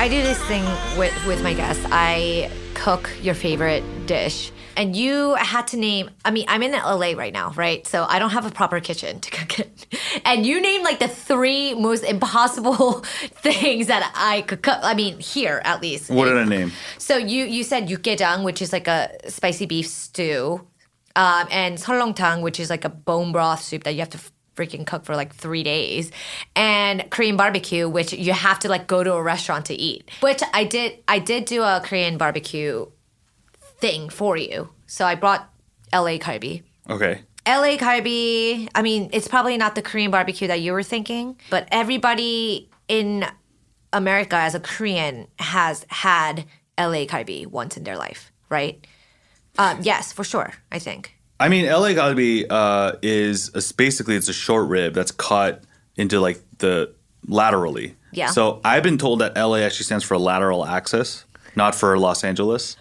I do this thing with, with my guests. I cook your favorite dish. And you had to name, I mean, I'm in LA right now, right? So I don't have a proper kitchen to cook it. And you named like the three most impossible things that I could cook. I mean, here at least. What did I name? So you you said yukgaejang, which is like a spicy beef stew, um, and seollongtang, which is like a bone broth soup that you have to freaking cook for like three days, and Korean barbecue, which you have to like go to a restaurant to eat. Which I did. I did do a Korean barbecue thing for you. So I brought LA Kalbi. Okay. LA Kalbi, I mean, it's probably not the Korean barbecue that you were thinking, but everybody in America as a Korean has had LA Kalbi once in their life, right? Um, yes, for sure, I think. I mean, LA Galbi uh, is a, basically it's a short rib that's cut into like the laterally. Yeah. So I've been told that LA actually stands for lateral axis, not for Los Angeles.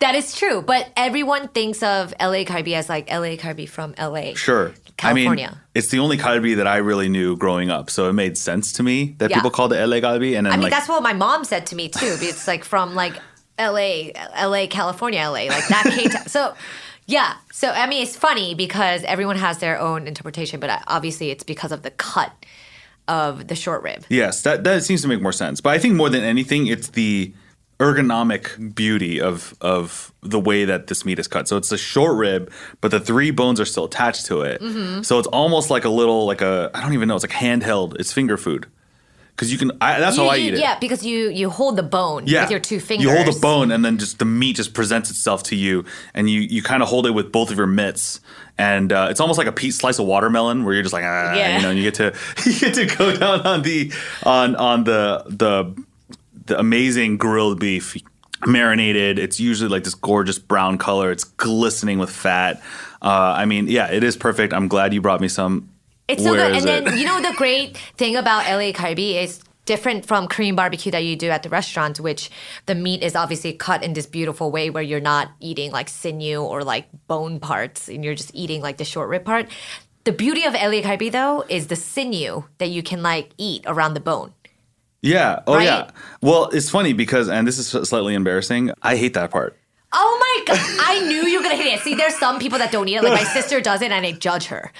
That is true, but everyone thinks of LA Kalbi as like LA Kalbi from LA. Sure. I California. mean, it's the only Galbi that I really knew growing up, so it made sense to me that Yeah. people called it LA Galbi. And then I mean, like, that's what my mom said to me too. It's like from like LA, LA, California, LA, like that K. So, yeah. So, I mean, it's funny because everyone has their own interpretation, but uh, obviously it's because of the cut of the short rib. Yes, that that seems to make more sense. But I think more than anything, it's the ergonomic beauty of of the way that this meat is cut. So it's a short rib, but the three bones are still attached to it. Mhm. So it's almost like a little like a I don't even know. It's like handheld. It's finger food because you can. I, that's You- how I you- eat it. Yeah, because you you hold the bone Yeah, with your two fingers. You hold the bone, and then just the meat just presents itself to you, and you you kind of hold it with both of your mitts, and uh, it's almost like a piece slice of watermelon, where you're just like, ah, Yeah. you know, and you get to you get to go down on the on on the the the amazing grilled beef marinated. It's usually like this gorgeous brown color. It's glistening with fat. Uh, I mean, yeah, it is perfect. I'm glad you brought me some. It's so Where good. And it? then you know the great thing about LA Kalbi is different from Korean barbecue that you do at the restaurant, which the meat is obviously cut in this beautiful way where you're not eating like sinew or like bone parts and you're just eating like the short rib part. The beauty of LA Kalbi though is the sinew that you can like eat around the bone. Yeah. Oh, Right? yeah. Well, it's funny because, and this is slightly embarrassing. I hate that part. Oh my god! I knew you were gonna hate it. See, there's some people that don't eat it. Like my sister does it, and I judge her.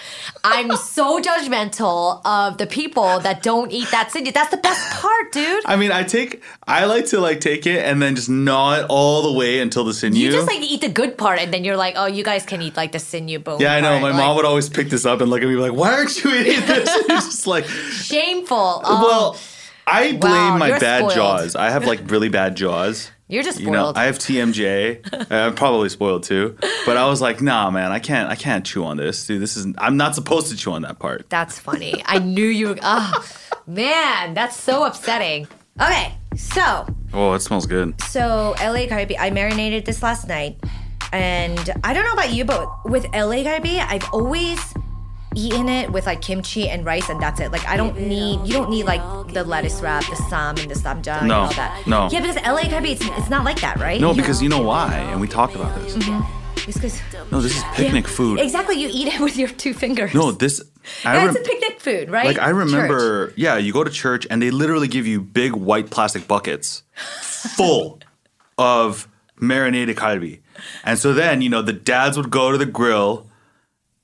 I'm so judgmental of the people that don't eat that sinew. That's the best part, dude. I mean, I take, I like to like take it and then just gnaw it all the way until the sinew. You just like eat the good part, and then you're like, oh, you guys can eat like the sinew bone. yeah, I know. part. My Like, mom would always pick this up and look at me like, "Why aren't you eating this?" it's just like, shameful. Oh, well, um, I blame Wow, my bad spoiled. jaws. I have like really bad jaws. You're just You know. I have TMJ. I'm uh, probably spoiled too. But I was like, nah, man, I can't. I can't chew on this, dude. This is. I'm not supposed to chew on that part. That's funny. I knew you. were Oh, man, that's so upsetting. Okay, so Oh, it smells good. So LA Kalbi, I marinated this last night, and I don't know about you, but with LA Kalbi, I've always eaten it with like kimchi and rice, and that's it. Like I don't need, you don't need like the lettuce wrap, the sam and the samjang and No, all that. no. Yeah, because LA Kalbi, it's, it's not like that, right? No, because you know why, and we talked about this. Mhm. It's 'cause- No, this is picnic food. Exactly, you eat it with your two fingers. No, this. I Yeah, rem- it's a picnic food, right? Like I Church. remember, yeah, you go to church and they literally give you big white plastic buckets full of marinated kalbi. And so then, you know, the dads would go to the grill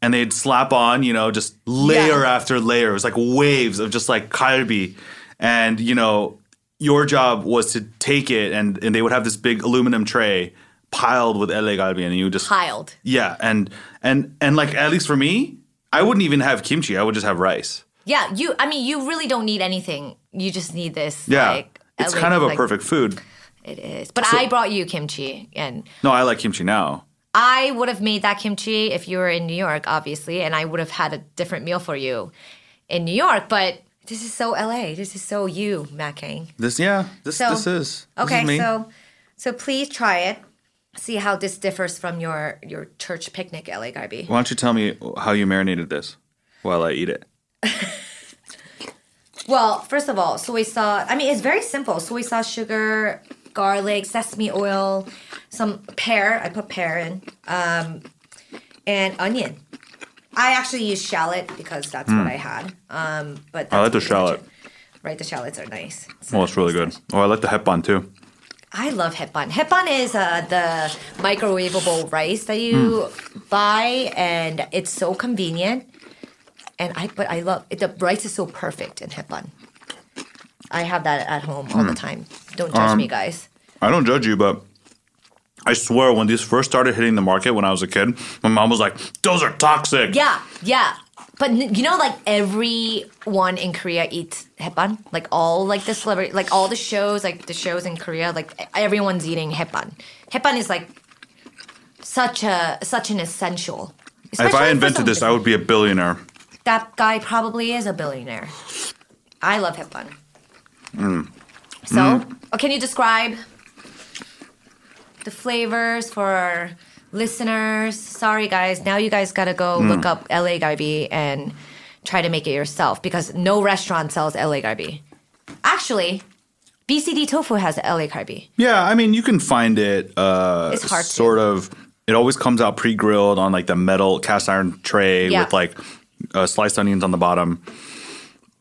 and they'd slap on, you know, just layer after layer. It was like waves of just like kalbi. And, you know, your job was to take it and, and they would have this big aluminum tray piled with LA kalbi and you would just piled. yeah, and and and like at least for me, I wouldn't even have kimchi. I would just have rice. Yeah, you. I mean, you really don't need anything. You just need this. Yeah, like, it's LA kind of a like- perfect food. It is. But So- I brought you kimchi, and No, I like kimchi now. I would have made that kimchi if you were in New York, obviously, and I would have had a different meal for you in New York. But this is so LA. This is so you, Matt Kang. This, yeah, this So- this is this Okay, is so so please try it. See how this differs from your your church picnic, LA Galbi. Why don't you tell me how you marinated this while I eat it? Well, first of all, soy sauce. I mean, it's very simple. Soy sauce, sugar, garlic, sesame oil, some pear. I put pear in, um, and onion. I actually use shallot because that's what Mm. I had. Um, but I like that's the shallot. right. The shallots are nice. Well, it's really good. Oh, I like the hetbahn too. I love hetbahn. Hetbahn is uh, the microwavable rice that you buy, and it's so convenient. And I, but I love it. The rice is so perfect in hetbahn. I have that at home all the Hmm. time. Don't judge Um, me, guys. I don't judge you, but I swear when these first started hitting the market when I was a kid, my mom was like, "Those are toxic." Yeah, yeah. But you know, like everyone in Korea eats hetbahn. Like all like the celebrity, like all the shows, like the shows in Korea, like everyone's eating hetbahn. Hetbahn is like such a such an essential. if I invented this, I would be a billionaire. that guy probably is a billionaire. I love hetbahn. Mm. So, Mm. can you describe the flavors for our listeners? Sorry, guys. Now you guys got to go Mm. look up LA Galbi and try to make it yourself because no restaurant sells LA Galbi. Actually, BCD Tofu has LA Galbi. Yeah, I mean, you can find it. Uh, It's hard to. Sort of. It always comes out pre-grilled on like the metal cast iron tray Yeah. with like uh, sliced onions on the bottom.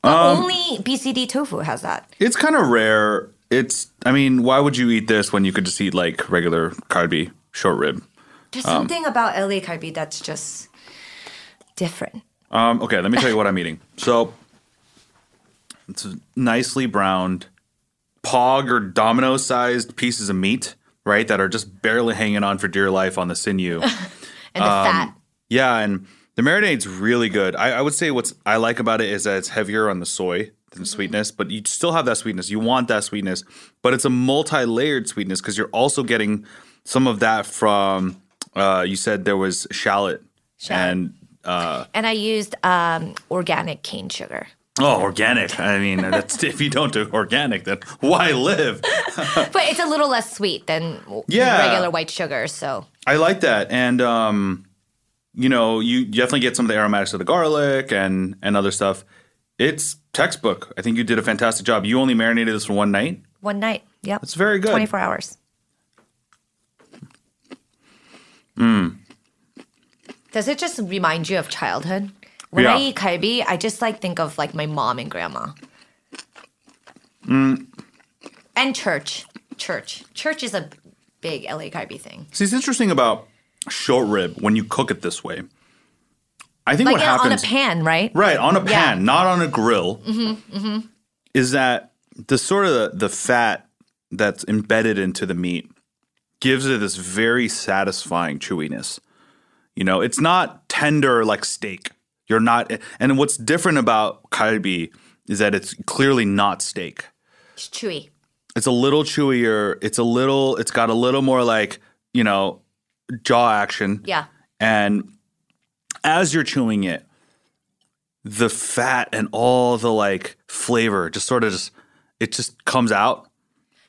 Um, only BCD Tofu has that. It's kind of rare. It's. I mean, why would you eat this when you could just eat like regular kalbi short rib? There's Um, something about LA Galbi that's just different. Um, okay, let me tell you what I'm eating. So it's nicely browned, pog or domino sized pieces of meat, right? That are just barely hanging on for dear life on the sinew. And the Um, fat. Yeah, and the marinade's really good. I, I would say what's I like about it is that it's heavier on the soy than sweetness, but you still have that sweetness. You want that sweetness, but it's a multi-layered sweetness because you're also getting some of that from. Uh, you said there was shallot, and uh, And I used um, organic cane sugar. oh, organic. I mean, that's if you don't do organic, then why live? but it's a little less sweet than Yeah. regular white sugar. So I like that, and um, you know, you definitely get some of the aromatics of the garlic and and other stuff. It's textbook. I think you did a fantastic job. You only marinated this for one night. one night, yep. It's very good. 24 hours. Mm. Does it just remind you of childhood? When Yeah. I eat kalbi, I just like think of like my mom and grandma. Mm. And church. Church. Church is a big LA kalbi thing. See, it's interesting about short rib when you cook it this way. I think like what in- on a pan, right? right, on a Yeah. pan, not on a grill, Mm-hmm. Mm-hmm. is that the sort of the, the fat that's embedded into the meat gives it this very satisfying chewiness. You know, it's not tender like steak. You're not, and what's different about kalbi is that it's clearly not steak. It's chewy. It's a little chewier. It's a little. It's got a little more like you know jaw action. Yeah. And as you're chewing it, the fat and all the like flavor just sort of just it just comes out,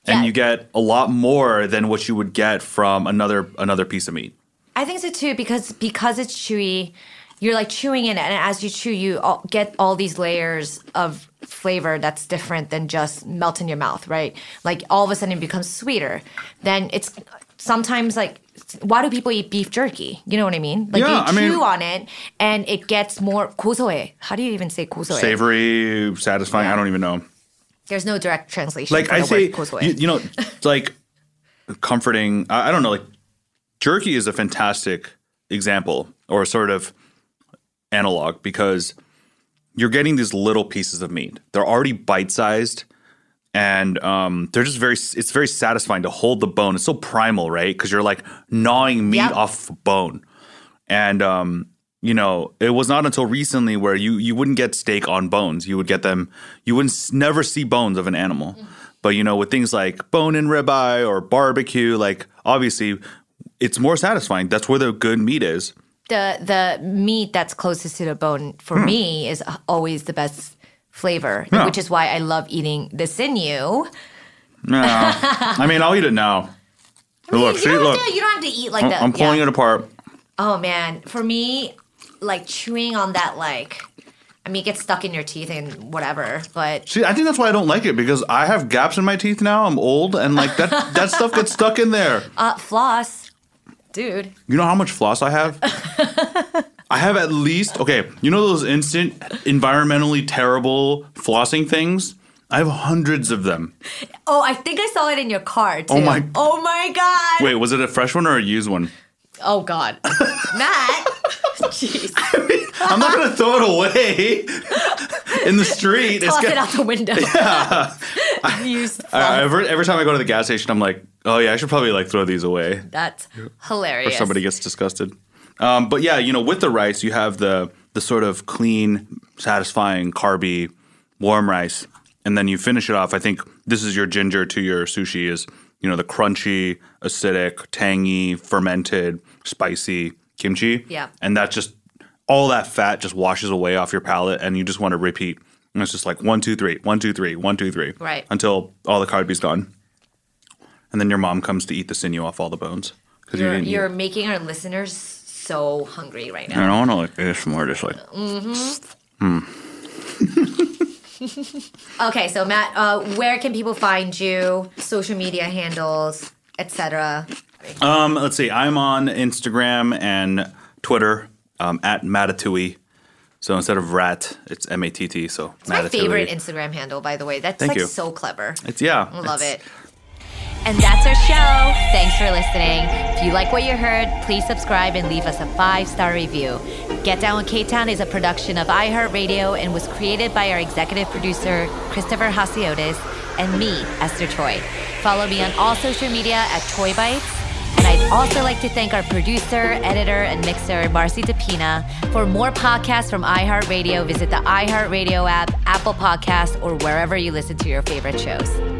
and Yeah. you get a lot more than what you would get from another another piece of meat. I think so too because because it's chewy, you're like chewing it, and as you chew, you all, get all these layers of flavor that's different than just melt in your mouth, right? Like all of a sudden it becomes sweeter. Then it's sometimes like why do people eat beef jerky? You know what I mean? Like Yeah, you I mean- chew on it and it gets more 고소해. How do you even say 고소해? Savory, satisfying. I don't even know. There's no direct translation. like for I the say, word 고소해. you, you know, it's like comforting. I, I don't know. Like jerky is a fantastic example or sort of analog because you're getting these little pieces of meat. They're already bite sized, and um, they're just very. It's very satisfying to hold the bone. It's so primal, right? Because you're like gnawing meat Yep. off bone, and um, you know, it was not until recently where you you wouldn't get steak on bones. You would get them. You wouldn't never see bones of an animal. But you know, with things like bone and ribeye or barbecue, like obviously, it's more satisfying. That's where the good meat is. the the meat that's closest to the bone for Hmm. me is always the best flavor, Yeah. which is why I love eating the sinew. No, I mean, I'll eat it now. look, you, see, don't look. to, you don't have to eat like I'm, that. I'm pulling it apart. Oh man, for me, like chewing on that, like, I mean, it gets stuck in your teeth and whatever, but See, I think that's why I don't like it because I have gaps in my teeth now. I'm old, and like that that stuff gets stuck in there. uh, floss, dude. You know how much floss I have? I have at least okay. You know those instant, environmentally terrible flossing things? I have hundreds of them. Oh, I think I saw it in your car oh too. Oh my- Oh my god. Wait, was it a fresh one or a used one? Oh god. Matt. Jeez. I'm not gonna throw it away in the street. Toss gonna- it out the window. Yeah. Used I- every, every time I go to the gas station, I'm like, oh yeah, I should probably like throw these away. That's hilarious. Or somebody gets disgusted. Um, but yeah, you know, with the rice, you have the the sort of clean, satisfying, carby, warm rice, and then you finish it off. I think this is your ginger to your sushi is you know the crunchy, acidic, tangy, fermented, spicy kimchi. Yeah. and that just all that fat just washes away off your palate, and you just want to repeat. And it's just like one, two, three, one, two, three, one, two, three, Right. until all the carby's gone, and then your mom comes to eat the sinew off all the bones because you You're, didn't you're making our listeners so hungry right I now. don't want to like this more, just like Mm-hmm. hmm. Okay, so Matt, uh, where can people find you? Social media handles, etc. Um, let's see. I'm on Instagram and Twitter um, at Mattatouille. So instead of rat, it's M A T T. So It's my favorite Instagram handle, by the way. That's Thank like you. so clever. It's yeah. I love it's- it. And that's our show. Thanks for listening. If you like what you heard, please subscribe and leave us a five star review. Get Down with K Town is a production of iHeartRadio and was created by our executive producer, Christopher Hasiotis, and me, Esther Choi. Follow me on all social media at Choi Bites. And I'd also like to thank our producer, editor, and mixer, Marcy DePina. For more podcasts from iHeartRadio, visit the iHeartRadio app, Apple Podcasts, or wherever you listen to your favorite shows.